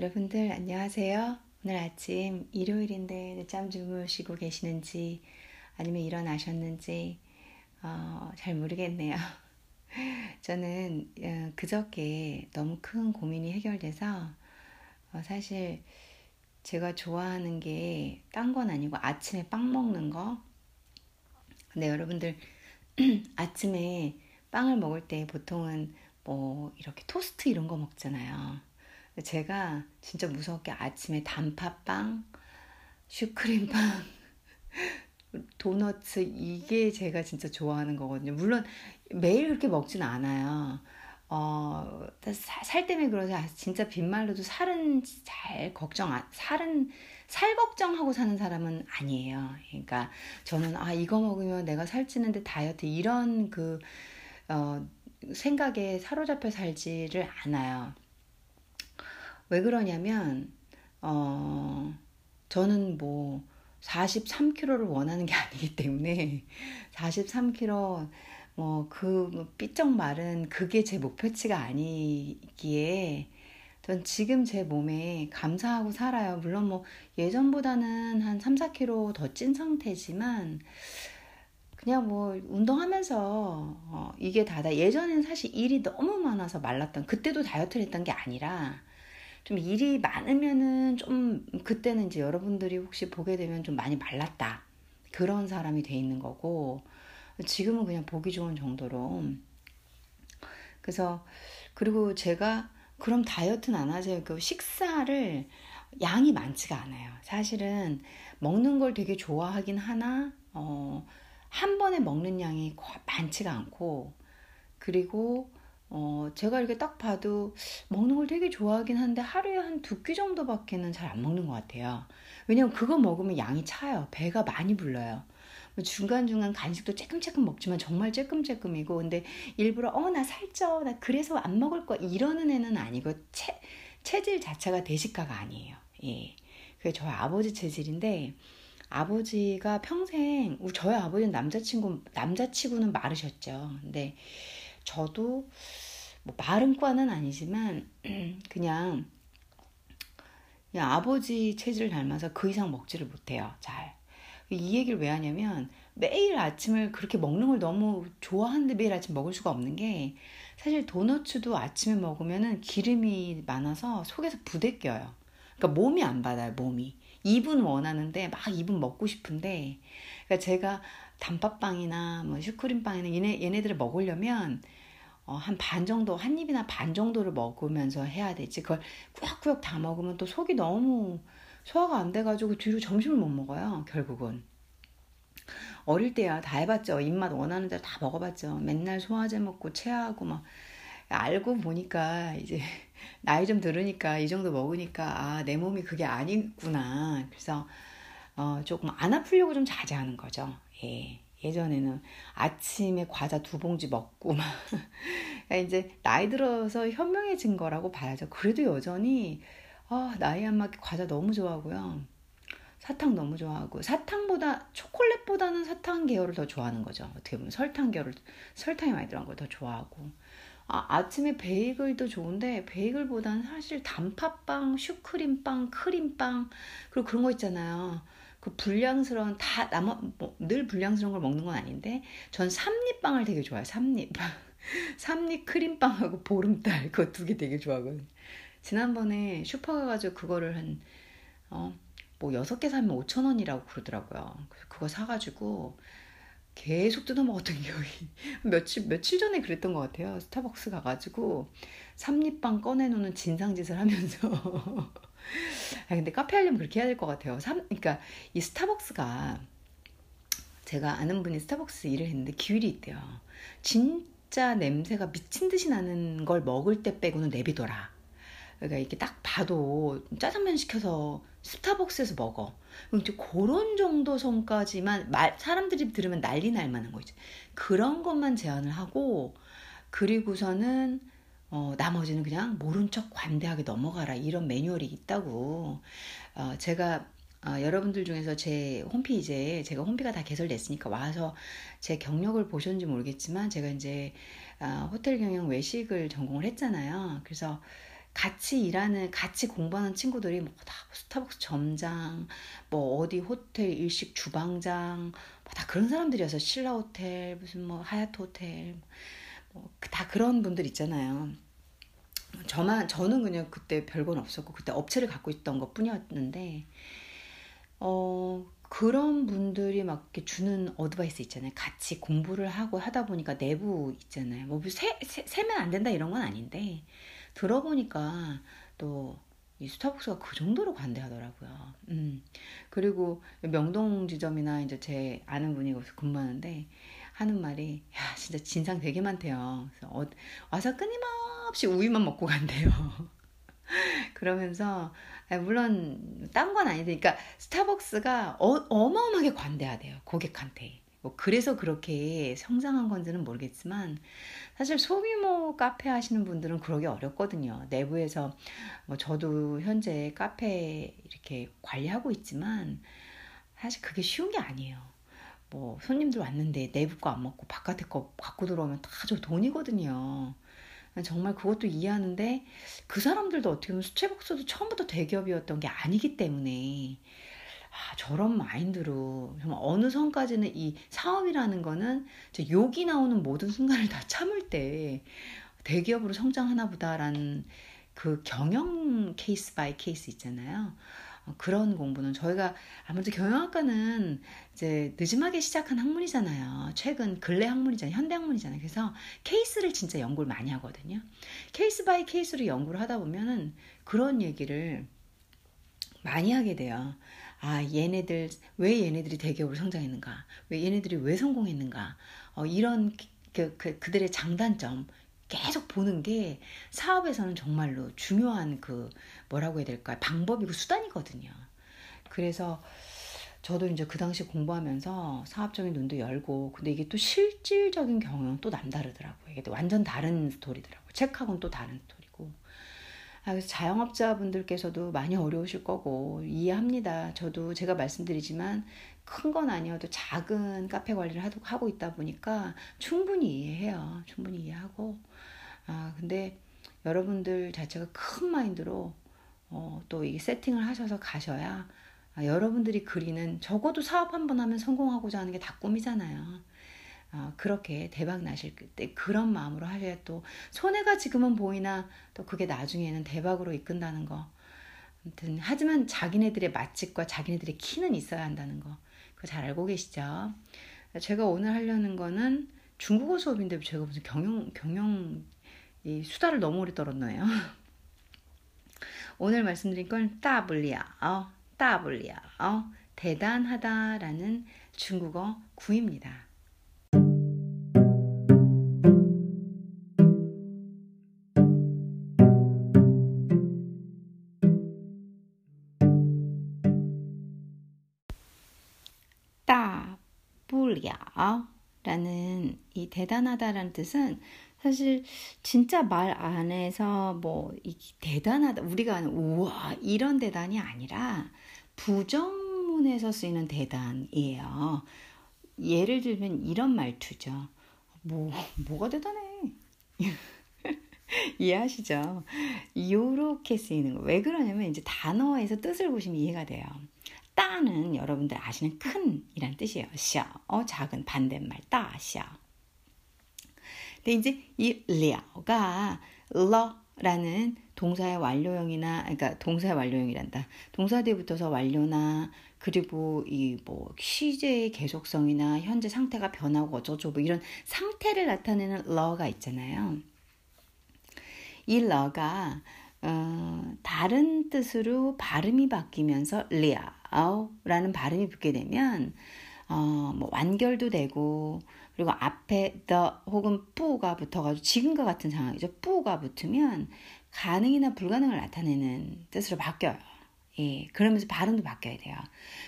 여러분들 안녕하세요. 오늘 아침 일요일인데 늦잠 주무시고 계시는지 아니면 일어나셨는지 어, 잘 모르겠네요. 저는 어, 그저께 너무 큰 고민이 해결돼서 어, 사실 제가 좋아하는 게 딴 건 아니고 아침에 빵 먹는 거. 근데 여러분들 아침에 빵을 먹을 때 보통은 뭐 이렇게 토스트 이런 거 먹잖아요. 제가 진짜 무섭게 아침에 단팥빵, 슈크림빵, 도너츠 이게 제가 진짜 좋아하는 거거든요. 물론 매일 그렇게 먹진 않아요. 어, 살 때문에 그러지 진짜 빈말로도 살은 잘 걱정 살은 살 걱정하고 사는 사람은 아니에요. 그러니까 저는 아 이거 먹으면 내가 살찌는데 다이어트 이런 그 어, 생각에 사로잡혀 살지를 않아요. 왜 그러냐면, 어, 저는 뭐 43kg를 원하는 게 아니기 때문에 43kg 뭐그 뭐 삐쩍 마른 그게 제 목표치가 아니기에 전 지금 제 몸에 감사하고 살아요. 물론 뭐 예전보다는 한 3, 4kg 더 찐 상태지만 그냥 뭐 운동하면서 어 이게 다다. 예전에는 사실 일이 너무 많아서 말랐던 그때도 다이어트를 했던 게 아니라 좀 일이 많으면은 좀 그때는 이제 여러분들이 혹시 보게 되면 좀 많이 말랐다. 그런 사람이 돼 있는 거고 지금은 그냥 보기 좋은 정도로 그래서 그리고 제가 그럼 다이어트는 안 하세요. 그 식사를 양이 많지가 않아요. 사실은 먹는 걸 되게 좋아하긴 하나 어, 한 번에 먹는 양이 많지가 않고 그리고 어, 제가 이렇게 딱 봐도 먹는 걸 되게 좋아하긴 한데 하루에 한 두 끼 정도밖에는 잘 안 먹는 것 같아요. 왜냐면 그거 먹으면 양이 차요. 배가 많이 불러요. 뭐 중간중간 간식도 쬐끔쬐끔 먹지만 정말 쬐끔쬐끔이고 근데 일부러 어 나 살쪄 나 그래서 안 먹을 거 이러는 애는 아니고 체, 체질 자체가 대식가가 아니에요. 예. 그게 저희 아버지 체질인데 아버지가 평생 저희 아버지는 남자친구 남자치고는 마르셨죠. 근데 저도 뭐 마른 과는 아니지만 그냥 그냥 아버지 체질을 닮아서 그 이상 먹지를 못해요. 잘. 이 얘기를 왜 하냐면 매일 아침을 그렇게 먹는 걸 너무 좋아하는데 매일 아침 먹을 수가 없는 게 사실 도너츠도 아침에 먹으면은 기름이 많아서 속에서 부대껴요. 그러니까 몸이 안 받아요, 몸이. 입은 원하는데 막 입은 먹고 싶은데 그러니까 제가 단팥빵이나 뭐 슈크림빵이나 얘네 얘네들을 먹으려면 어, 한 반 정도 한 입이나 반 정도를 먹으면서 해야 되지. 그걸 꾸역꾸역 다 먹으면 또 속이 너무 소화가 안 돼가지고 뒤로 점심을 못 먹어요 결국은. 어릴 때야 다 해봤죠. 입맛 원하는 대로 다 먹어봤죠. 맨날 소화제 먹고 체하고 막 알고 보니까 이제 나이 좀 들으니까 이 정도 먹으니까 아 내 몸이 그게 아니구나. 그래서 어, 조금 안 아프려고 좀 자제하는 거죠 예. 예전에는 아침에 과자 두 봉지 먹고 막 그러니까 이제 나이 들어서 현명해진 거라고 봐야죠. 그래도 여전히 아, 나이 안 맞게 과자 너무 좋아하고요. 사탕 너무 좋아하고 사탕보다 초콜릿보다는 사탕 계열을 더 좋아하는 거죠. 어떻게 보면 설탕 계열을 설탕이 많이 들어간 걸 더 좋아하고 아, 아침에 베이글도 좋은데 베이글보다는 사실 단팥빵, 슈크림빵, 크림빵 그리고 그런 거 있잖아요. 그 불량스러운 다 나머 뭐늘 불량스러운 걸 먹는 건 아닌데 전 삼립빵을 되게 좋아해요. 삼립. 삼립 크림빵하고 보름달 그거 두 개 되게 좋아하거든요. 지난번에 슈퍼 가가지고 그거를 한 어, 뭐 여섯 개 사면 5천 원이라고 그러더라고요. 그거 사가지고 계속 뜯어 먹었던 기억이 며칠 며칠 전에 그랬던 것 같아요. 스타벅스 가가지고 삼립빵 꺼내놓는 진상짓을 하면서 아, 근데 카페 하려면 그렇게 해야 될 것 같아요. 삼, 그러니까 이 스타벅스가 제가 아는 분이 스타벅스 일을 했는데 규율이 있대요. 진짜 냄새가 미친 듯이 나는 걸 먹을 때 빼고는 내비둬라. 그러니까 이렇게 딱 봐도 짜장면 시켜서 스타벅스에서 먹어. 이제 그런 정도 선까지만 말, 사람들이 들으면 난리 날 만한 거 있지. 그런 것만 제안을 하고 그리고서는 어, 나머지는 그냥 모른 척 관대하게 넘어가라 이런 매뉴얼이 있다고 어, 제가 어, 여러분들 중에서 제 홈페이지에 제가 홈피가 다 개설됐으니까 와서 제 경력을 보셨는지 모르겠지만 제가 이제 어, 호텔 경영 외식을 전공을 했잖아요. 그래서 같이 일하는, 같이 공부하는 친구들이 뭐 다 스타벅스 점장, 뭐 어디 호텔 일식 주방장, 뭐 다 그런 사람들이어서 신라 호텔, 무슨 뭐 하얏트 호텔, 뭐 다 그런 분들 있잖아요. 저만 저는 그냥 그때 별건 없었고 그때 업체를 갖고 있던 것 뿐이었는데 어 그런 분들이 막 이렇게 주는 어드바이스 있잖아요. 같이 공부를 하고 하다 보니까 내부 있잖아요. 뭐 세, 세, 세면 안 된다 이런 건 아닌데 들어보니까 또 이 스타벅스가 그 정도로 관대하더라고요. 음. 그리고 명동 지점이나 이제 제 아는 분이 거기서 근무하는데 하는 말이 야 진짜 진상 되게 많대요. 그래서 어, 와서 끊임없이 우유만 먹고 간대요. 그러면서 아, 물론 딴 건 아닌데 그러니까 스타벅스가 어, 어마어마하게 관대하대요 고객한테 뭐 그래서 그렇게 성장한 건지는 모르겠지만 사실 소규모 카페 하시는 분들은 그러기 어렵거든요 내부에서 뭐 저도 현재 카페 이렇게 관리하고 있지만 사실 그게 쉬운 게 아니에요 뭐 손님들 왔는데 내부 거 안 먹고 바깥에 거 갖고 들어오면 다 저 돈이거든요 정말 그것도 이해하는데 그 사람들도 어떻게 보면 스트레벅스도 처음부터 대기업이었던 게 아니기 때문에 아, 저런 마인드로 정말 어느 선까지는 이 사업이라는 거는 욕이 나오는 모든 순간을 다 참을 때 대기업으로 성장하나 보다라는 그 경영 case by case 있잖아요. 어, 그런 공부는 저희가 아무래도 경영학과는 이제 느지막하게 시작한 학문이잖아요. 최근 근래 학문이잖아요. 현대 학문이잖아요. 그래서 케이스를 진짜 연구를 많이 하거든요. case by case로 연구를 하다 보면은 그런 얘기를 많이 하게 돼요. 아, 얘네들, 왜 얘네들이 대기업으로 성장했는가? 왜 얘네들이 왜 성공했는가? 어, 이런 그, 그, 그들의 장단점, 계속 보는 게 사업에서는 정말로 중요한 그 뭐라고 해야 될까요? 방법이고 수단이거든요. 그래서 저도 이제 그 당시 공부하면서 사업적인 눈도 열고 근데 이게 또 실질적인 경우는 또 남다르더라고요. 이게 또 완전 다른 스토리더라고요. 책하고는 또 다른 스토리고. 아, 그래서 자영업자분들께서도 많이 어려우실 거고 이해합니다. 저도 제가 말씀드리지만 큰 건 아니어도 작은 카페 관리를 하고 있다 보니까 충분히 이해해요. 충분히 이해하고 아, 근데 여러분들 자체가 큰 마인드로 어, 또 이 세팅을 하셔서 가셔야 아, 여러분들이 그리는 적어도 사업 한 번 하면 성공하고자 하는 게 다 꿈이잖아요. 아, 그렇게 대박 나실 때 그런 마음으로 하셔야 또 손해가 지금은 보이나 또 그게 나중에는 대박으로 이끈다는 거. 아무튼 하지만 자기네들의 맛집과 자기네들의 키는 있어야 한다는 거. 그거 잘 알고 계시죠? 제가 오늘 하려는 거는 중국어 수업인데 제가 무슨 경영 경영 이 수다를 너무 오래 떨었나요? 오늘 말씀드린 건 따블리아, 어, 따블리아, 어, 대단하다라는 중국어 구입니다. 따블리아라는 이 대단하다라는 뜻은 사실 진짜 말 안에서 뭐 대단하다 우리가 하는 우와 이런 대단이 아니라 부정문에서 쓰이는 대단이에요. 예를 들면 이런 말투죠. 뭐 뭐가 대단해? 이해하시죠? 요렇게 쓰이는 거. 왜 그러냐면 이제 단어에서 뜻을 보시면 이해가 돼요. 따는 여러분들 아시는 큰이란 뜻이에요. 샤, 어, 작은 반대말 따, 샤. 근데 이제 이 려가 러라는 동사의 완료형이나 그러니까 동사의 완료형이란다. 동사 뒤에 붙어서 완료나 그리고 이 뭐 시제의 계속성이나 현재 상태가 변하고 어쩌고 뭐 이런 상태를 나타내는 러가 있잖아요. 이 러가 어, 다른 뜻으로 발음이 바뀌면서 了라는 발음이 붙게 되면 어, 뭐 완결도 되고 그리고 앞에 得 혹은 不가 붙어가지고 지금과 같은 상황이죠. 不가 붙으면 가능이나 불가능을 나타내는 뜻으로 바뀌어요. 예, 그러면서 발음도 바뀌어야 돼요.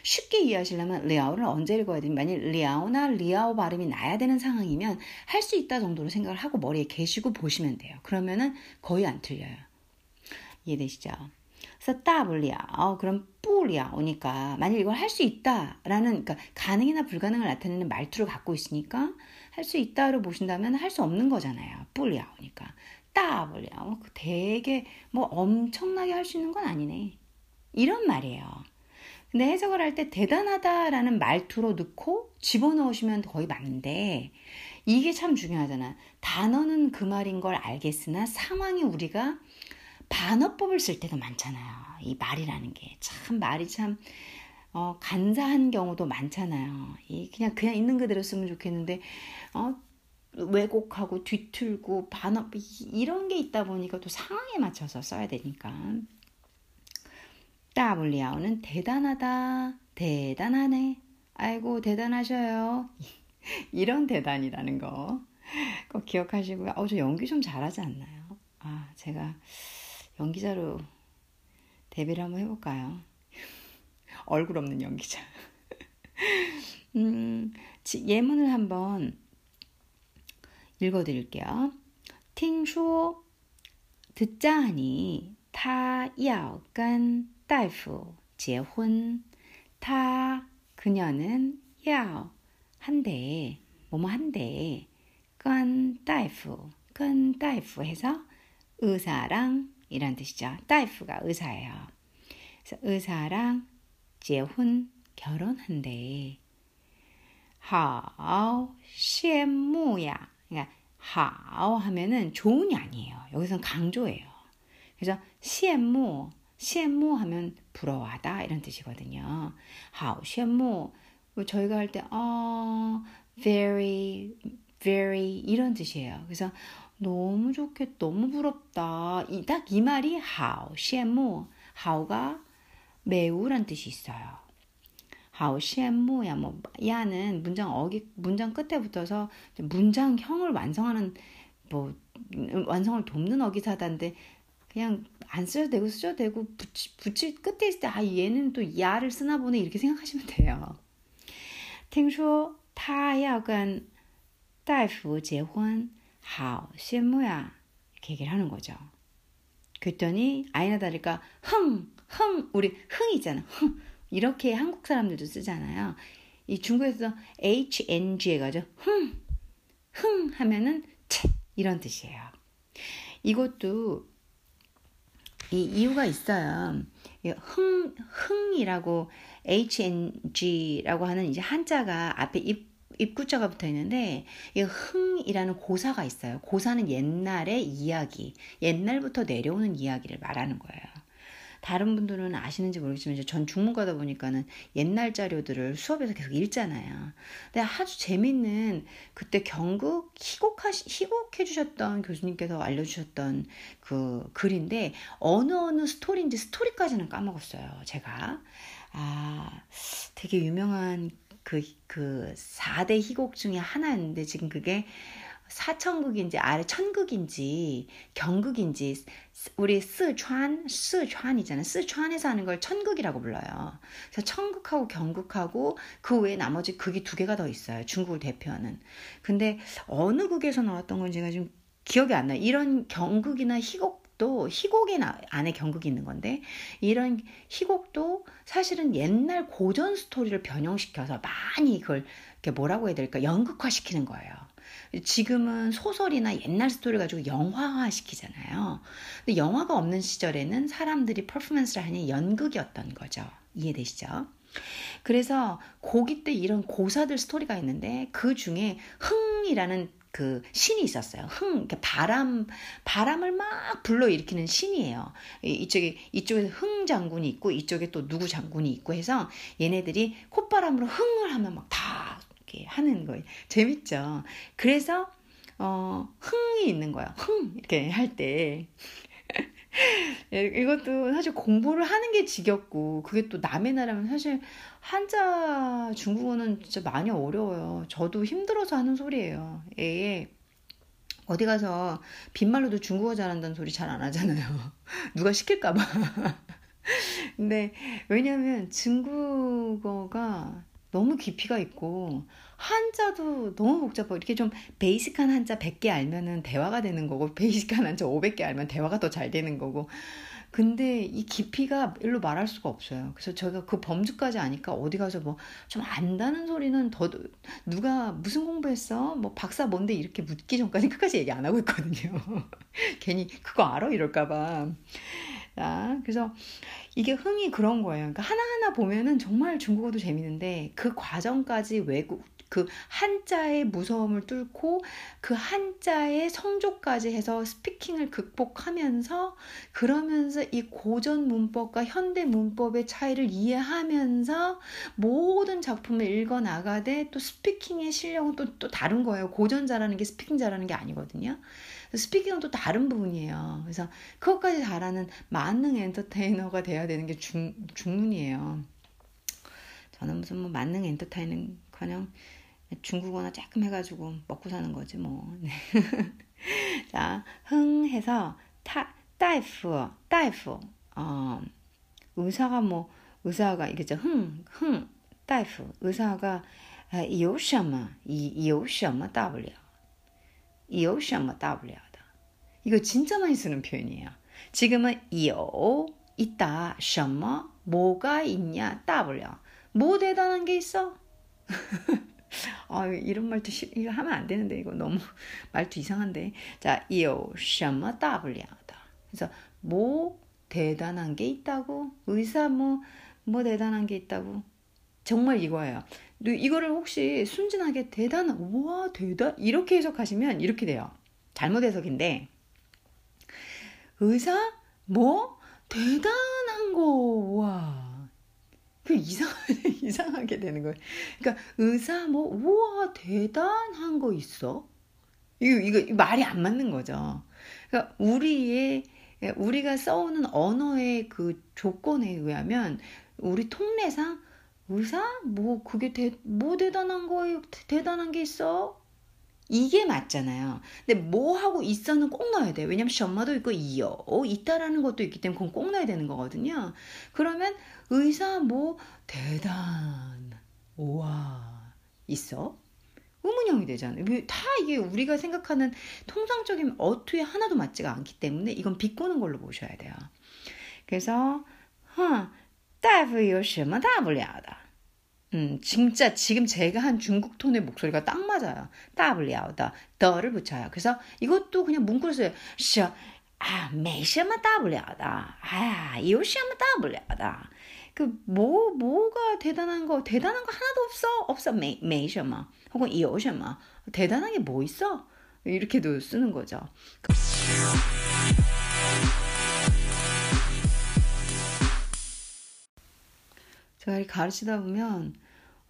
쉽게 이해하시려면 了를 언제 읽어야 되면 만약 了나 了 발음이 나야 되는 상황이면 할 수 있다 정도로 생각을 하고 머리에 계시고 보시면 돼요. 그러면은 거의 안 틀려요. 이해되시죠? 그래서 따블리아. 어, 그럼 뿌리아 오니까 만약 이걸 할 수 있다라는 그러니까 가능이나 불가능을 나타내는 말투를 갖고 있으니까 할 수 있다로 보신다면 할 수 없는 거잖아요. 뿌리아 오니까 따블려. 되게 뭐 엄청나게 할 수 있는 건 아니네. 이런 말이에요. 근데 해석을 할 때 대단하다라는 말투로 넣고 집어넣으시면 거의 맞는데 이게 참 중요하잖아. 단어는 그 말인 걸 알겠으나 상황이 우리가 반어법을 쓸 때도 많잖아요. 이 말이라는 게 참 말이 참 어, 간사한 경우도 많잖아요. 이 그냥 그냥 있는 그대로 쓰면 좋겠는데 어, 왜곡하고 뒤틀고 반어 이런 게 있다 보니까 또 상황에 맞춰서 써야 되니까. 따블리아오는 대단하다, 대단하네, 아이고 대단하셔요. 이런 대단이라는 거 꼭 기억하시고요. 어, 저 연기 좀 잘하지 않나요? 아, 제가 연기자로 데뷔를 한번 해볼까요? 얼굴 없는 연기자. 음, 예문을 한번 읽어드릴게요. 听说 듣자 하니 他要跟大夫结婚他 그녀는 要 한대 뭐뭐 한대 跟大夫跟大夫 해서 의사랑 이란 뜻이죠. 大夫가 의사예요. 그래서 의사랑 结婚 결혼한대. 好羡慕呀 그러니까 하오 하면은 좋은이 아니에요. 여기선 강조예요. 그래서 시엠모, 시엠모 하면 부러워하다 이런 뜻이거든요. 하오, 시엠모 뭐 저희가 할 때 어, very, very 이런 뜻이에요. 그래서 너무 좋게 너무 부럽다. 딱 이 말이 하오, 시엠모, 하오가 매우란 뜻이 있어요. 하오羡慕야 뭐 야는 문장 어기 문장 끝에 붙어서 문장형을 완성하는 뭐 완성을 돕는 어기사다인데 그냥 안 써도 되고 쓰셔도 되고 붙이, 붙일 끝에 있을 때 아 얘는 또 야를 쓰나 보네 이렇게 생각하시면 돼요. 听说他要跟大夫结婚 how, 실무야. 이렇게 얘기를 하는 거죠. 그랬더니 아이나 다를까 흥, 흥, 우리 흥 있잖아. 흥. 이렇게 한국 사람들도 쓰잖아요. 이 중국에서 h n g 해가죠흥흥 하면은 채 이런 뜻이에요 이것도 이 이유가 있어요 흥 흥이라고 hng라고 하는 이제 한자가 앞에 입 입구자가 붙어 있는데 이 흥이라는 고사가 있어요. 고사는 옛날의 이야기, 옛날부터 내려오는 이야기를 말하는 거예요. 다른 분들은 아시는지 모르겠지만 전 중문가다 보니까는 옛날 자료들을 수업에서 계속 읽잖아요. 근데 아주 재밌는 그때 경극 희곡하시 희곡해 주셨던 교수님께서 알려주셨던 그 글인데 어느 어느 스토리인지 스토리까지는 까먹었어요. 제가 아 되게 유명한 그, 그 4대 희곡 중에 하나였는데 지금 그게 사천극인지 아래 천극인지 경극인지 우리 스촨 스촨이잖아요. 스촨에서 하는 걸 천극이라고 불러요. 그래서 천극하고 경극하고 그 외에 나머지 극이 두 개가 더 있어요. 중국을 대표하는. 근데 어느 극에서 나왔던 건지 가 지금 기억이 안 나요. 이런 경극이나 희곡 도 희곡의 안에 경극이 있는 건데 이런 희곡도 사실은 옛날 고전 스토리를 변형시켜서 많이 그걸 뭐라고 해야 될까 연극화 시키는 거예요. 지금은 소설이나 옛날 스토리 가지고 영화화 시키잖아요. 근데 영화가 없는 시절에는 사람들이 퍼포먼스를 하니 연극이었던 거죠. 이해되시죠? 그래서 고기 때 이런 고사들 스토리가 있는데 그 중에 흥이라는 그 신이 있었어요. 흥, 바람, 바람을 막 불러일으키는 신이에요. 이쪽에, 이쪽에 흥 장군이 있고, 이쪽에 또 누구 장군이 있고 해서 얘네들이 콧바람으로 흥을 하면 막 다 이렇게 하는 거예요. 재밌죠? 그래서 어, 흥이 있는 거야. 흥 이렇게 할 때. 예, 이것도 사실 공부를 하는 게 지겹고 그게 또 남의 나라면 사실 한자 중국어는 진짜 많이 어려워요. 저도 힘들어서 하는 소리예요. 애 어디 가서 빈말로도 중국어 잘한다는 소리 잘 안 하잖아요. 누가 시킬까봐. 근데 왜냐면 중국어가 너무 깊이가 있고 한자도 너무 복잡하고 이렇게 좀 베이직한 한자 100개 알면은 대화가 되는 거고 베이직한 한자 500개 알면 대화가 더 잘 되는 거고 근데 이 깊이가 일로 말할 수가 없어요. 그래서 저희가 그 범주까지 아니까 어디 가서 뭐 좀 안다는 소리는 더 누가 무슨 공부했어? 뭐 박사 뭔데 이렇게 묻기 전까지 끝까지 얘기 안 하고 있거든요. 괜히 그거 알아? 이럴까봐. 자, 그래서 이게 哼이 그런 거예요. 그러니까 하나하나 보면은 정말 중국어도 재밌는데 그 과정까지 외국 그 한자의 무서움을 뚫고 그 한자의 성조까지 해서 speaking을 극복하면서 그러면서 이 고전 문법과 현대 문법의 차이를 이해하면서 모든 작품을 읽어 나가되 또 speaking의 실력은 또, 또 다른 거예요. 고전 잘하는 게 speaking 잘하는 게 아니거든요. speaking은 또 다른 부분이에요. 그래서 그것까지 잘하는 만능 엔터테이너가 돼야 되는 게 중, 중문이에요. 저는 무슨 뭐 만능 엔터테이너 커녕 중국어나 조금 해가지고 먹고 사는 거지 뭐. 네. 자, 흥 해서 타, 다이프, 다이프, 어, 의사가 뭐, 의사가 이게죠. 흥, 흥, 다이프, 의사가 有什么,有什么大不了?有什么大不了的? 이거 진짜 많이 쓰는 표현이에요. 지금은 有 있다, 什么 뭐가 있냐, 大不了.뭐 대단한 게 있어? 아, 이런 말도 시, 이거 하면 안 되는데 이거 너무 말투 이상한데. 자, 이요 샤마 따블리하다. 그래서 뭐 대단한 게 있다고 의사 뭐뭐 뭐 대단한 게 있다고 정말 이거예요. 이거를 혹시 순진하게 대단한 와 대단 이렇게 해석하시면 이렇게 돼요. 잘못 해석인데 의사 뭐 대단한 거 와. 그 이상하게, 이상하게 되는 거예요. 그러니까 의사 뭐 우와 대단한 거 있어? 이거 이거 말이 안 맞는 거죠. 그러니까 우리의 우리가 써오는 언어의 그 조건에 의하면 우리 통례상 의사 뭐 그게 대, 뭐 대단한 거예요? 대단한 게 있어? 이게 맞잖아요. 근데 뭐 하고 있어는 꼭 넣어야 돼요. 왜냐면 셔마도 있고 이어 있다라는 것도 있기 때문에 그건 꼭 넣어야 되는 거거든요. 그러면 의사 뭐 대단 우와 있어? 의문형이 되잖아요. 다 이게 우리가 생각하는 통상적인 어투에 하나도 맞지가 않기 때문에 이건 비꼬는 걸로 보셔야 돼요. 그래서 哼大夫有什么大不了的 음, 진짜 지금 제가 한 중국 톤의 목소리가 딱 맞아요. 더블리아우다. 더를 붙여요. 그래서 이것도 그냥 문구로 써요. 샤, 아, 메시마 W다. 아, 요시마 W다. 그, 뭐, 뭐가 대단한 거, 대단한 거 하나도 없어. 없어. 메, 메시마. 혹은 요시마. 대단한 게 뭐 있어? 이렇게도 쓰는 거죠. 제가 가르치다 보면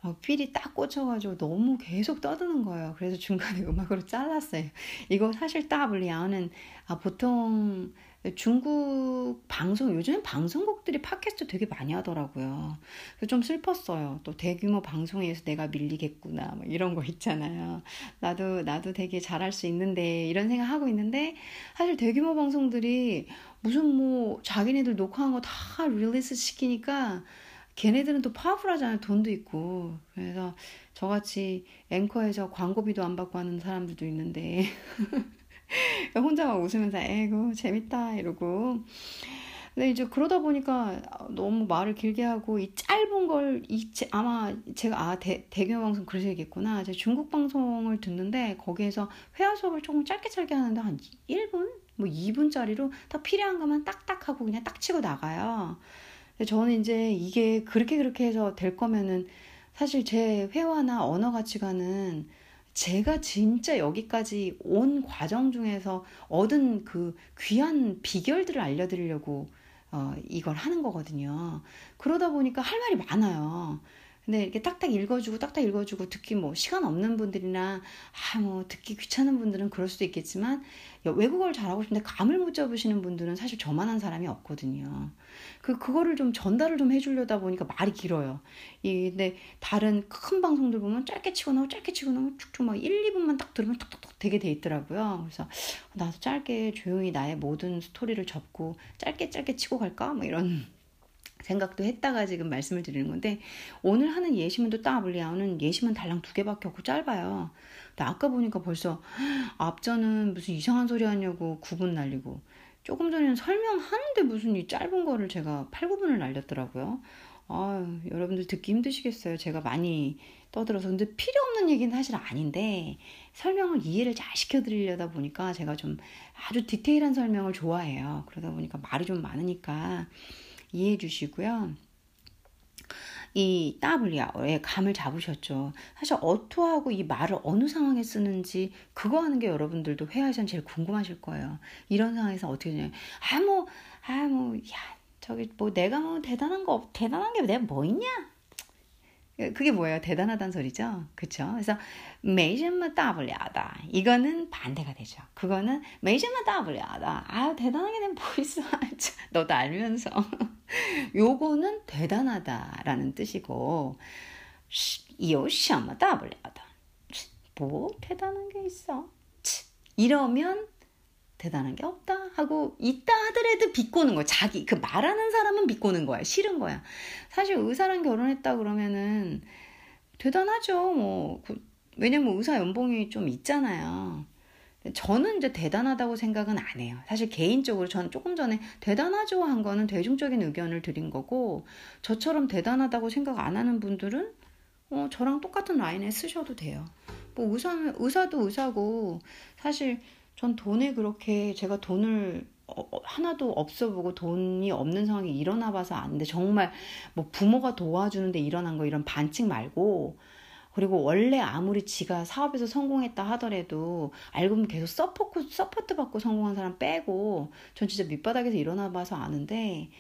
어, 필이 딱 꽂혀가지고 너무 계속 떠드는 거예요. 그래서 중간에 음악으로 잘랐어요. 이거 사실 따블리아는 아, 보통 중국 방송 요즘 방송국들이 팟캐스트 되게 많이 하더라고요. 그래서 좀 슬펐어요. 또 대규모 방송에서 내가 밀리겠구나 뭐 이런 거 있잖아요. 나도 나도 되게 잘할 수 있는데 이런 생각 하고 있는데 사실 대규모 방송들이 무슨 뭐 자기네들 녹화한 거 다 release 시키니까 걔네들은 또 powerful하잖아요. 돈도 있고. 그래서 저같이 앵커에서 광고비도 안 받고 하는 사람들도 있는데 혼자 막 웃으면서 에이구 재밌다 이러고 근데 이제 그러다 보니까 너무 말을 길게 하고 이 짧은 걸 이 아마 제가 아 대, 대규모 방송 그래서 얘기했구나. 제가 중국 방송을 듣는데 거기에서 회화 수업을 조금 짧게 짧게 하는데 한 1분 뭐 2분짜리로 딱 필요한 것만 딱딱 하고 그냥 딱 치고 나가요. 저는 이제 이게 그렇게 그렇게 해서 될 거면은 사실 제 회화나 언어 가치관은 제가 진짜 여기까지 온 과정 중에서 얻은 그 귀한 비결들을 알려드리려고 어, 이걸 하는 거거든요. 그러다 보니까 할 말이 많아요. 근데 이렇게 딱딱 읽어주고 딱딱 읽어주고 듣기 뭐 시간 없는 분들이나 아 뭐 듣기 귀찮은 분들은 그럴 수도 있겠지만 외국어를 잘하고 싶은데 감을 못 잡으시는 분들은 사실 저만한 사람이 없거든요. 그 그거를 좀 전달을 좀 해주려다 보니까 말이 길어요. 이 근데 다른 큰 방송들 보면 짧게 치고 나오고 짧게 치고 나오고 쭉쭉 막 1, 2분만 딱 들으면 톡톡톡 되게 돼 있더라고요. 그래서 나도 짧게 조용히 나의 모든 스토리를 접고 짧게 짧게 치고 갈까? 뭐 이런 생각도 했다가 지금 말씀을 드리는 건데 오늘 하는 예시문도 따블리아우는 예시문 달랑 두 개밖에 없고 짧아요. 근데 아까 보니까 벌써 앞전은 무슨 이상한 소리 하냐고 구분 날리고 조금 전에는 설명하는데 무슨 이 짧은 거를 제가 8, 9분을 날렸더라고요. 아 여러분들 듣기 힘드시겠어요. 제가 많이 떠들어서. 근데 필요 없는 얘기는 사실 아닌데, 설명을 이해를 잘 시켜드리려다 보니까 제가 좀 아주 디테일한 설명을 좋아해요. 그러다 보니까 말이 좀 많으니까 이해해 주시고요. 이 WR의 감을 잡으셨죠. 사실 어투하고 이 말을 어느 상황에 쓰는지 그거 하는 게 여러분들도 회화에선 제일 궁금하실 거예요. 이런 상황에서 어떻게 되냐. 아, 뭐, 아, 뭐, 야, 저기 뭐 내가 뭐 대단한 거, 대단한 게 내가 뭐 있냐? 그게 뭐예요? 대단하단 소리죠? 그쵸? 그래서, 메이션마 W하다. 이거는 반대가 되죠. 그거는 메이션마 W하다. 아, 대단하게 된보이스 뭐 아, 너도 알면서. 요거는 대단하다라는 뜻이고 有什么大不了的뭐 대단한 게 있어. 이러면 대단한 게 없다 하고 있다 하더라도 비꼬는 거야. 자기 그 말하는 사람은 비꼬는 거야. 싫은 거야. 사실 의사랑 결혼했다 그러면은 대단하죠. 뭐 그, 왜냐면 의사 연봉이 좀 있잖아요. 저는 이제 대단하다고 생각은 안 해요. 사실 개인적으로 저는 조금 전에 대단하죠 한 거는 대중적인 의견을 드린 거고 저처럼 대단하다고 생각 안 하는 분들은 어, 저랑 똑같은 라인에 쓰셔도 돼요. 뭐 의사 의사도 의사고 사실 전 돈에 그렇게 제가 돈을 어, 어, 하나도 없어 보고 돈이 없는 상황이 일어나 봐서 안 돼. 정말 뭐 부모가 도와주는데 일어난 거 이런 반칙 말고 그리고 원래 아무리 지가 사업에서 성공했다 하더라도 알고 보면 계속 support, support 받고 성공한 사람 빼고 전 진짜 밑바닥에서 일어나 봐서 아는데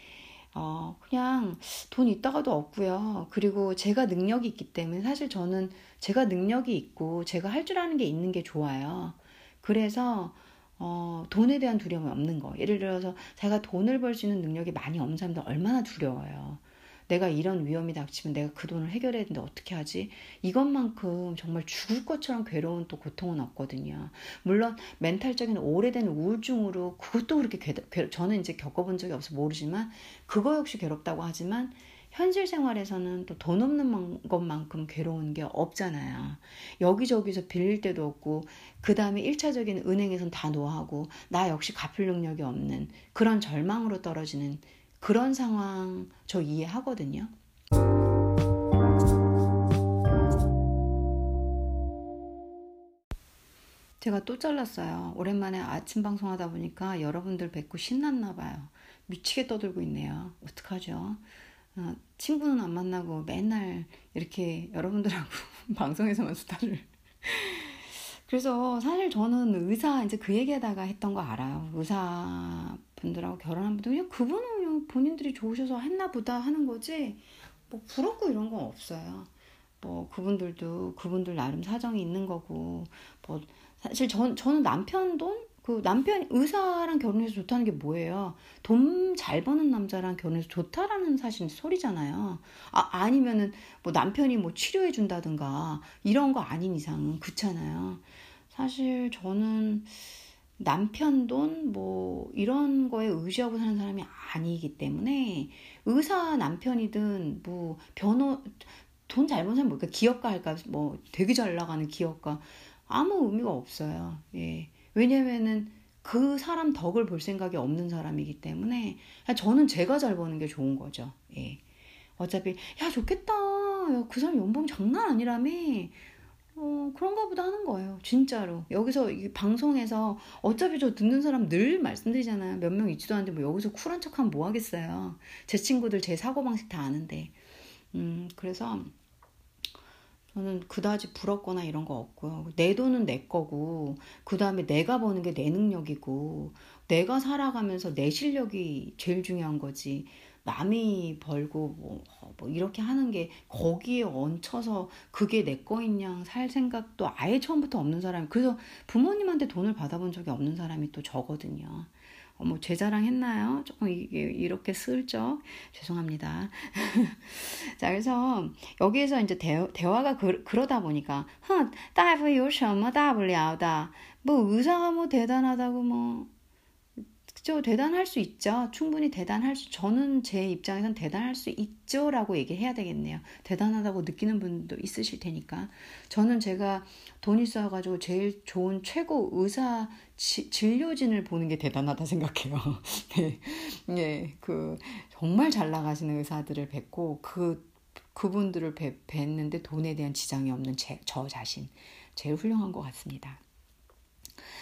어, 그냥 돈 있다가도 없고요. 그리고 제가 능력이 있기 때문에 사실 저는 제가 능력이 있고 제가 할 줄 아는 게 있는 게 좋아요. 그래서 어, 돈에 대한 두려움이 없는 거. 예를 들어서 제가 돈을 벌 수 있는 능력이 많이 없는 사람들 얼마나 두려워요. 내가 이런 위험이 닥치면 내가 그 돈을 해결해야 되는데 어떻게 하지? 이것만큼 정말 죽을 것처럼 괴로운 또 고통은 없거든요. 물론 멘탈적인 오래된 우울증으로 그것도 그렇게 괴, 저는 이제 겪어본 적이 없어 모르지만 그거 역시 괴롭다고 하지만 현실 생활에서는 또 돈 없는 것만큼 괴로운 게 없잖아요. 여기저기서 빌릴 데도 없고, 그 다음에 1차적인 은행에선 다 노하고, 나 역시 갚을 능력이 없는 그런 절망으로 떨어지는 그런 상황 저 이해하거든요. 제가 또 잘랐어요. 오랜만에 아침 방송하다 보니까 여러분들 뵙고 신났나 봐요. 미치게 떠들고 있네요. 어떡하죠? 어, 친구는 안 만나고 맨날 이렇게 여러분들하고 방송에서만 수다를. 그래서 사실 저는 의사 이제 그 얘기하다가 했던 거 알아요. 의사 분들하고 결혼한 분들 그냥 그분은 그냥 본인들이 좋으셔서 했나 보다 하는 거지. 뭐 부럽고 이런 건 없어요. 뭐 그분들도 그분들 나름 사정이 있는 거고 뭐 사실 전 저는 남편 돈 그 남편 의사랑 결혼해서 좋다는 게 뭐예요? 돈 잘 버는 남자랑 결혼해서 좋다라는 사실 소리잖아요. 아, 아니면은 뭐 남편이 뭐 치료해 준다든가 이런 거 아닌 이상은 그렇잖아요. 사실 저는 남편 돈 뭐 이런 거에 의지하고 사는 사람이 아니기 때문에 의사 남편이든 뭐 변호 돈 잘 버는 사람 뭐 그러니까 기업가 할까 뭐 되게 잘 나가는 기업가 아무 의미가 없어요. 예. 왜냐면은 그 사람 덕을 볼 생각이 없는 사람이기 때문에 저는 제가 잘 버는 게 좋은 거죠. 예. 어차피 야 좋겠다. 야, 그 사람 연봉 장난 아니라며. 어, 그런가 보다 하는 거예요. 진짜로. 여기서 이 방송에서 어차피 저 듣는 사람 늘 말씀드리잖아요. 몇 명 있지도 않는데 뭐 여기서 쿨한 척하면 뭐 하겠어요. 제 친구들 제 사고방식 다 아는데. 음, 그래서 저는 그다지 부럽거나 이런 거 없고요. 내 돈은 내 거고, 그 다음에 내가 버는 게 내 능력이고, 내가 살아가면서 내 실력이 제일 중요한 거지. 남이 벌고 뭐, 뭐 이렇게 하는 게 거기에 얹혀서 그게 내 거인 양 살 생각도 아예 처음부터 없는 사람이 그래서 부모님한테 돈을 받아본 적이 없는 사람이 또 저거든요. 뭐, 어머 제 자랑 했나요? 조금 이렇게 슬죠? 죄송합니다. 자 그래서 여기에서 이제 대, 대화가 그, 러다 보니까 哼, 大夫有什么大不了的 뭐 의사가 뭐 대단하다고 뭐 그죠? 대단할 수 있죠. 충분히 대단할 수, 저는 제 입장에선 대단할 수 있죠 라고 얘기해야 되겠네요. 대단하다고 느끼는 분도 있으실 테니까. 저는 제가 돈 있어가지고 제일 좋은 최고 의사 지, 진료진을 보는 게 대단하다 생각해요. 네. 네. 그, 정말 잘 나가시는 의사들을 뵙고, 그, 그분들을 뵙, 뵀는데 돈에 대한 지장이 없는 제, 저 자신. 제일 훌륭한 것 같습니다.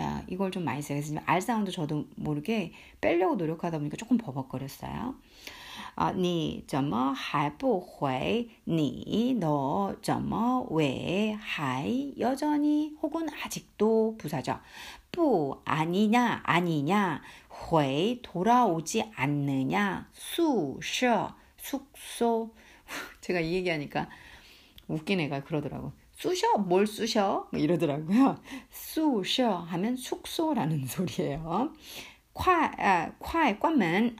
야, 이걸 좀 많이 써요. 그래서 지금 R sound 저도 모르게 빼려고 노력하다 보니까 조금 버벅거렸어요. 아, 你, 怎么, 还不, 回, 你, 너, 怎么, 왜, 还, 여전히, 혹은 아직도 부사죠. 不, 아니냐, 아니냐, 回, 돌아오지 않느냐, 宿, 舍, 숙소. 제가 이 얘기하니까 웃긴 애가 그러더라고. 쑤셔? 뭘 쑤셔? 뭐 이러더라고요. 쑤셔 하면 숙소라는 소리예요. 콰, 아, 꽈면,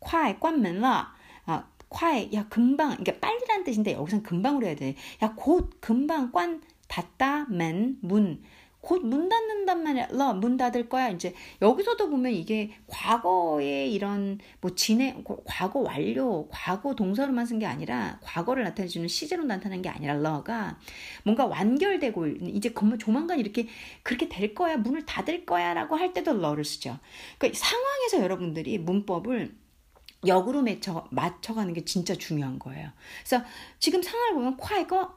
콰이, 꽈면了. 아, 콰이, 야, 금방. 그러니까 빨리란 뜻인데 여기서는 금방으로 해야 돼. 야, 곧, 금방, 꽈, 닫다, 면, 문. 곧 문 닫는단 말이야. 문 닫을 거야. 이제 여기서도 보면 이게 과거의 이런 뭐 진행, 과거 완료, 과거 동사로만 쓴 게 아니라 과거를 나타내주는 시제로 나타낸 게 아니라 러가 뭔가 완결되고 이제 조만간 이렇게 그렇게 될 거야. 문을 닫을 거야. 라고 할 때도 러를 쓰죠. 그러니까 상황에서 여러분들이 문법을 역으로 맞춰, 맞춰가는 게 진짜 중요한 거예요. 그래서 지금 상황을 보면 콰이거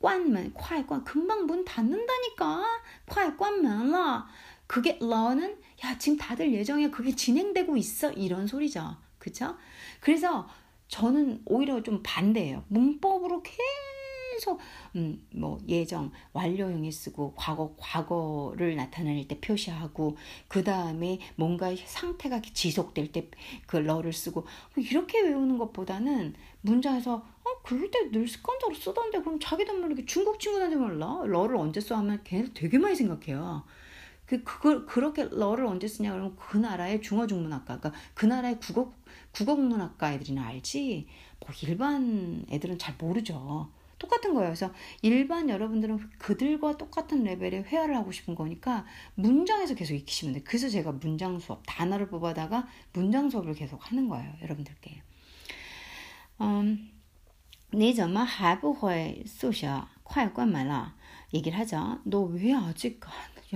관문, 콰이관 금방 문 닫는다니까. 콰이관문了. 그게 러는 야 지금 다들 예정에 그게 진행되고 있어 이런 소리죠. 그쵸? 그래서 저는 오히려 좀 반대예요. 문법으로 계속 음, 뭐 예정 완료형에 쓰고 과거 과거를 나타낼 때 표시하고 그 다음에 뭔가 상태가 지속될 때 그 러를 쓰고 이렇게 외우는 것보다는 문장에서 어 그럴 때 늘 습관적으로 쓰던데 그럼 자기도 모르게 중국 친구들한테 몰라 러를 언제 써 하면 걔네들 되게 많이 생각해요. 그 그걸 그렇게 러를 언제 쓰냐 그러면 그 나라의 중어중문학과 그러니까 그 나라의 국어 국어국문학과 애들이나 알지 뭐 일반 애들은 잘 모르죠. 똑같은 거예요. 그래서 일반 여러분들은 그들과 똑같은 레벨의 회화를 하고 싶은 거니까 문장에서 계속 익히시면 돼요. 그래서 제가 문장 수업, 단어를 뽑아다가 문장 수업을 계속 하는 거예요. 여러분들께. 음, 你怎么还不回宿舍？快关门了。 얘기를 하죠. 너 왜 아직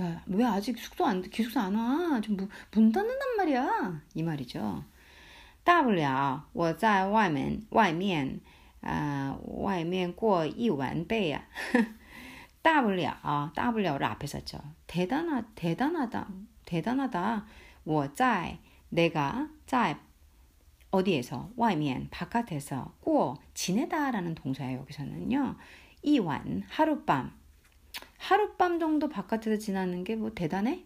야, 왜 아직 숙소 안 기숙사 안 와? 좀문 문 닫는단 말이야. 이 말이죠. 大不了我在外面外面 아, 外面过一晚背야. 大不了大不了를 앞에 썼죠. 대단하 대단하다. 대단하다. 我在 내가 在 어디에서 外面 바깥에서 过 지내다라는 동사예요. 여기서는요. 이완 하룻밤 하룻밤 정도 바깥에서 지나는 게 뭐 대단해?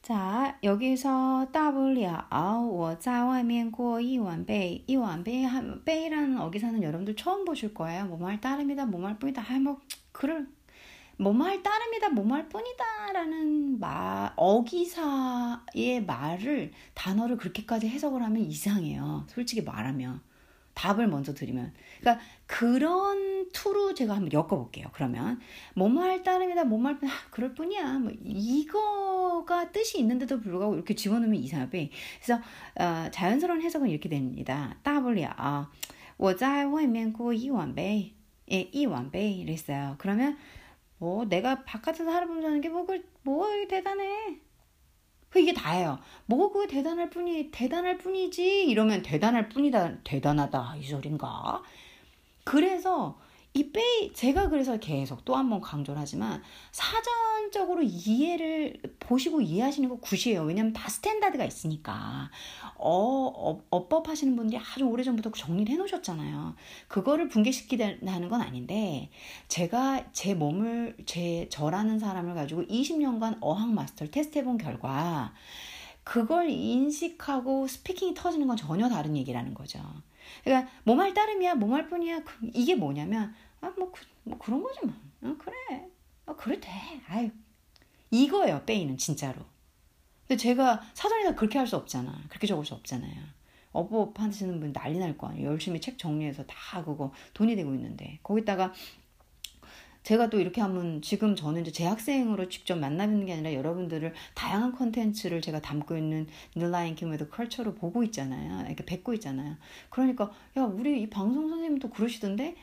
자, 여기서 大不了我在外面过一晚被一晚被베이라는 어기사는 여러분들 처음 보실 거예요. 뭐말 따름이다, 뭐말 뿐이다. 아, 뭐 그럴 뭐말 따름이다, 뭐말 뿐이다라는 말 어기사의 말을 단어를 그렇게까지 해석을 하면 이상해요. 솔직히 말하면. 답을 먼저 드리면. 그러니까 그런 투로 제가 한번 엮어볼게요. 그러면 뭐뭐할 따름이다, 뭐뭐할 뿐, 아, 그럴 뿐이야. 뭐 이거가 뜻이 있는데도 불구하고 이렇게 집어넣으면 이상하게. 그래서 어, 자연스러운 해석은 이렇게 됩니다. 따블이야. 我在外面过一晚呗. 예, 이완배 이랬어요. 그러면 뭐 내가 바깥에서 하룻밤 자는 게뭐 그, 뭐 대단해. 그 이게 다예요. 뭐 그게 대단할 뿐이 대단할 뿐이지 이러면 대단할 뿐이다 대단하다 이 소린가. 그래서 이 빼이 제가 그래서 계속 또 한 번 강조를 하지만 사전적으로 이해를 보시고 이해하시는 거 good이에요. 왜냐면 다 standard가 있으니까 어, 어 어법 하시는 분들이 아주 오래전부터 정리를 해 놓으셨잖아요. 그거를 붕괴시키는 건 아닌데 제가 제 몸을 제 저라는 사람을 가지고 20년간 어학 마스터를 테스트 해본 결과 그걸 인식하고 speaking이 터지는 건 전혀 다른 얘기라는 거죠. 그러니까 몸할 따름이야, 몸할 뿐이야. 그, 이게 뭐냐면 아, 뭐, 그, 뭐 그런 거지 뭐. 어, 그래. 어, 그래 돼. 아유. 이거예요, 빼이는 진짜로. 근데 제가 사전에서 그렇게 할 수 없잖아. 그렇게 적을 수 없잖아요. 어법 하시는 분 난리 날 거 아니에요. 열심히 책 정리해서 다 그거 돈이 되고 있는데. 거기다가 제가 또 이렇게 하면 지금 저는 이제 재학생으로 직접 만나는 게 아니라 여러분들을 다양한 컨텐츠를 제가 담고 있는 뉴라인 키메드 컬처로 보고 있잖아요. 이렇게 뵙고 있잖아요. 그러니까 야 우리 이 방송 선생님도 그러시던데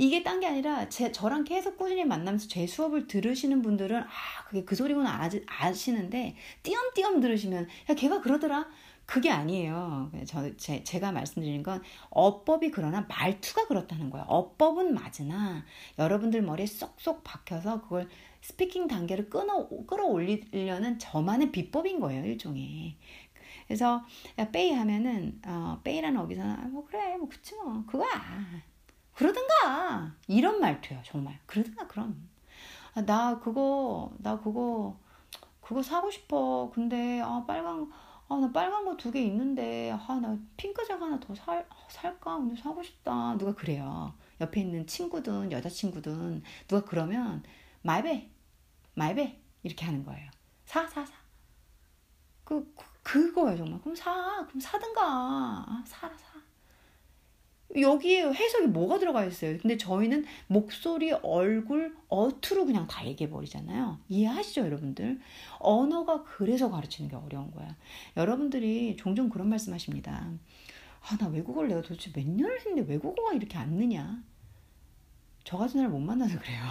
이게 딴 게 아니라 제 저랑 계속 꾸준히 만나면서 제 수업을 들으시는 분들은 아 그게 그 소리구나 아지, 아시는데 띄엄띄엄 들으시면 야 걔가 그러더라 그게 아니에요. 저, 제, 제가 말씀드리는 건 어법이 그러나 말투가 그렇다는 거예요. 어법은 맞으나 여러분들 머리에 쏙쏙 박혀서 그걸 스피킹 단계를 끊어, 끌어올리려는 저만의 비법인 거예요. 일종의. 그래서 빼이 하면은 어, 빼이라는 어기서는 아, 뭐 그래 뭐 그치 뭐 그거야 그러든가 이런 말투예요 정말 그러든가 그럼 아, 나 그거 나 그거 그거 사고 싶어 근데 아 빨간 아, 나 빨간 거 두 개 있는데, 아, 나 핑크색 하나 더 살, 살까? 근데 사고 싶다. 누가 그래요. 옆에 있는 친구든 여자친구든 누가 그러면, 말배, 말배. 이렇게 하는 거예요. 사, 사, 사. 그, 그 그거예요, 정말. 그럼 사. 그럼 사든가. 아, 사라, 사. 여기에 해석이 뭐가 들어가 있어요. 근데 저희는 목소리, 얼굴, 어투로 그냥 다 얘기해 버리잖아요. 이해하시죠, 여러분들? 언어가 그래서 가르치는 게 어려운 거야. 여러분들이 종종 그런 말씀 하십니다. 아, 나 외국어를 내가 도대체 몇 년을 했는데 외국어가 이렇게 안 느냐? 저 같은 사람 못 만나서 그래요.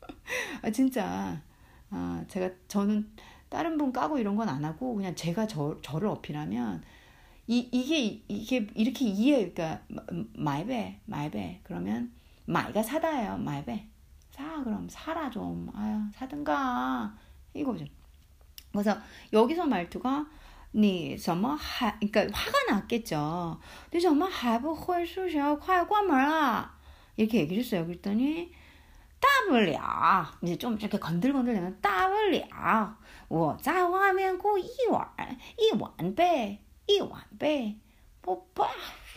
아, 진짜. 아, 제가, 저는 다른 분 까고 이런 건 안 하고 그냥 제가 저, 저를 어필하면 이, 이게 이게 이렇게 이해 그러니까 마이베 마이베 그러면 마이가 사다예요 마이베 사 그럼 사라 좀 아유 사든가 이거죠 그래서 여기서 말투가 你怎么还 그러니까 화가 났겠죠 你怎么还不会数学快关门啊 이렇게 얘기를 했어요 그랬더니 大不了 이제 좀 이렇게 건들건들 되면 大不了我在外面过一晚一晚呗 이완배 뭐, 빠,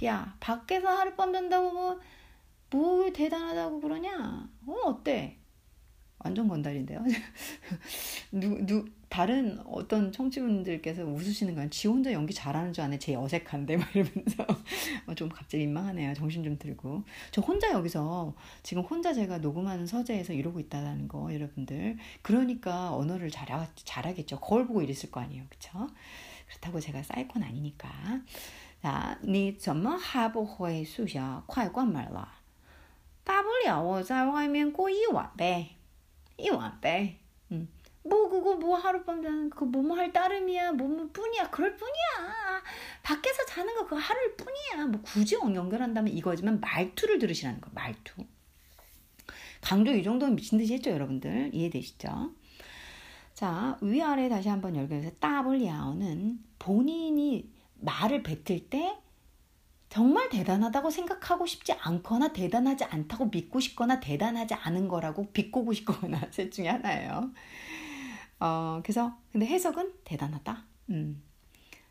야, 밖에서 하룻밤 잔다고 뭐, 뭐 대단하다고 그러냐? 어, 어때? 완전 건달인데요. 누, 누, 다른 어떤 청취분들께서 웃으시는 거야. 지 혼자 연기 잘하는 줄 아네. 제 어색한데. 막 이러면서. 어, 좀 갑자기 민망하네요. 정신 좀 들고. 저 혼자 여기서 지금 혼자 제가 녹음하는 서재에서 이러고 있다는 거, 여러분들. 그러니까 언어를 잘, 잘하겠죠. 거울 보고 이랬을 거 아니에요. 그쵸? 그렇다고 제가 사이코는 아니니까. 자, 你怎么还不会数学？快关门了。大不了我在外面过一晚呗，一晚呗。 음. 뭐 그거 뭐 하룻밤 자는 그 뭐뭐 할 따름이야 뭐뭐 뿐이야 그럴 뿐이야 밖에서 자는 거 그거 하루일 뿐이야 뭐 굳이 연결한다면 이거지만 말투를 들으시라는 거 말투 강조 이 정도는 미친 듯이 했죠 여러분들 이해되시죠 자, 위아래 다시 한번 열교해서 따블리아오는 본인이 말을 뱉을 때 정말 대단하다고 생각하고 싶지 않거나 대단하지 않다고 믿고 싶거나 대단하지 않은 거라고 비꼬고 싶거나 셋 중에 하나예요. 어, 그래서 근데 해석은 대단하다. 음.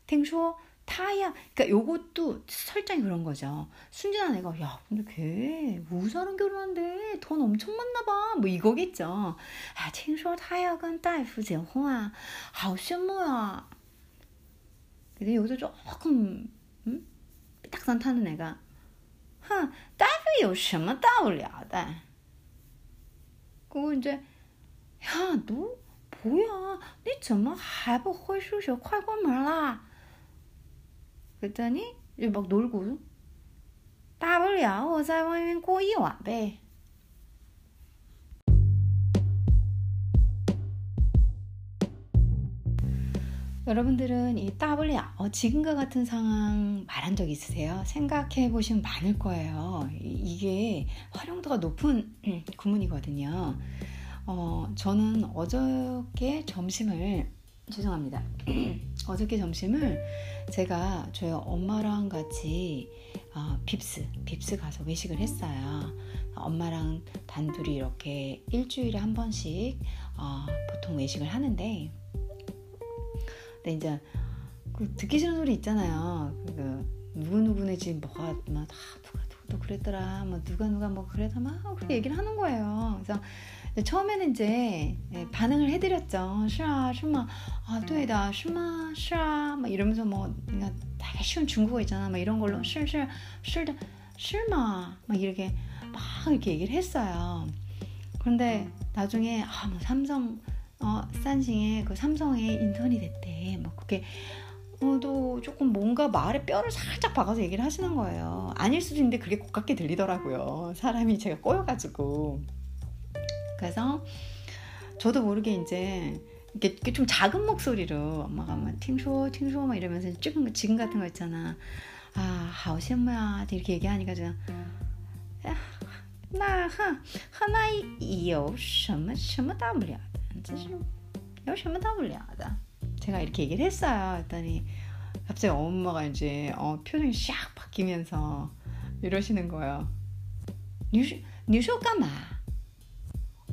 听说 타야 그러니까 요것도 설정이 그런 거죠. 순진한 애가 야 근데 걔 우사랑 결혼한데 돈 엄청 많나 봐. 뭐 이거겠죠. 아, 听说他要跟大夫结婚啊好羡慕啊 근데 여기서 조금 음? 삐딱선 타는 애가 哼大夫有什么大不了的 그거 이제 야너 뭐야 你怎么还不会数学快关门啦 그랬더니 막 놀고 따블이야 어사이왕이면 꼬이 여러분들은 이 따블리아 어, 지금과 같은 상황 말한 적 있으세요? 생각해 보시면 많을 거예요. 이게 활용도가 높은 구문이거든요. 어, 저는 어저께 점심을 죄송합니다. 어저께 점심을 제가 저희 엄마랑 같이 어, 빕스 빕스 가서 외식을 했어요. 엄마랑 단둘이 이렇게 일주일에 한 번씩 어, 보통 외식을 하는데 근데 이제 그 듣기 싫은 소리 있잖아요. 그 누구 누구네 집 뭐가 막 아, 누가 누구도 그랬더라, 뭐 누가 누가 뭐 그래서 막 그렇게 얘기를 하는 거예요. 그래서 처음에는 이제 예, 반응을 해드렸죠. 싫아, 싫마, 아, 对的, 싫마, 싫아, 막 이러면서 뭐 그냥 되게 쉬운 중국어 있잖아, 막 이런 걸로 싫, 싫, 싫다, 싫마, 막 이렇게 막 이렇게 얘기를 했어요. 그런데 나중에 아, 뭐 삼성 어, 산싱에 그 삼성에 인턴이 됐대. 뭐 그게 어, 또 조금 뭔가 말에 뼈를 살짝 박아서 얘기를 하시는 거예요. 아닐 수도 있는데 그게 고깝게 들리더라고요. 사람이 제가 꼬여가지고. 그래서 저도 모르게 이제 이렇게, 좀 작은 목소리로 엄마가 막 팅쇼 팅쇼 막 이러면서 지금 지금 같은 거 있잖아. 아, 하오시엄마야 이렇게 얘기하니까 그냥 那和那有什么什么大不了的？这是有什么大不了的？ 제가 이렇게 얘기를 했어요. 했더니 갑자기 엄마가 이제 어, 표정이 샥 바뀌면서 이러시는 거예요. 你说你说干嘛？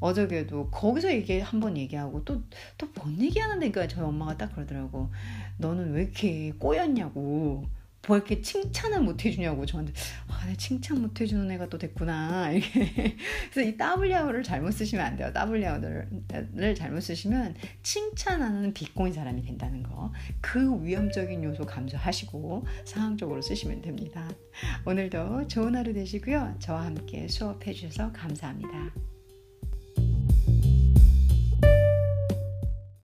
어저께도 거기서 얘기 한 번 얘기하고 또 또 뭔 얘기하는데 저희 엄마가 딱 그러더라고. 너는 왜 이렇게 꼬였냐고. 뭐 이렇게 칭찬을 못 해주냐고 저한테. 아, 내 칭찬 못 해주는 애가 또 됐구나. 이렇게. 그래서 이 W를 잘못 쓰시면 안 돼요. W를 잘못 쓰시면 칭찬하는 비꼬인 사람이 된다는 거 그 위험적인 요소 감수하시고 상황적으로 쓰시면 됩니다. 오늘도 좋은 하루 되시고요. 저와 함께 수업해 주셔서 감사합니다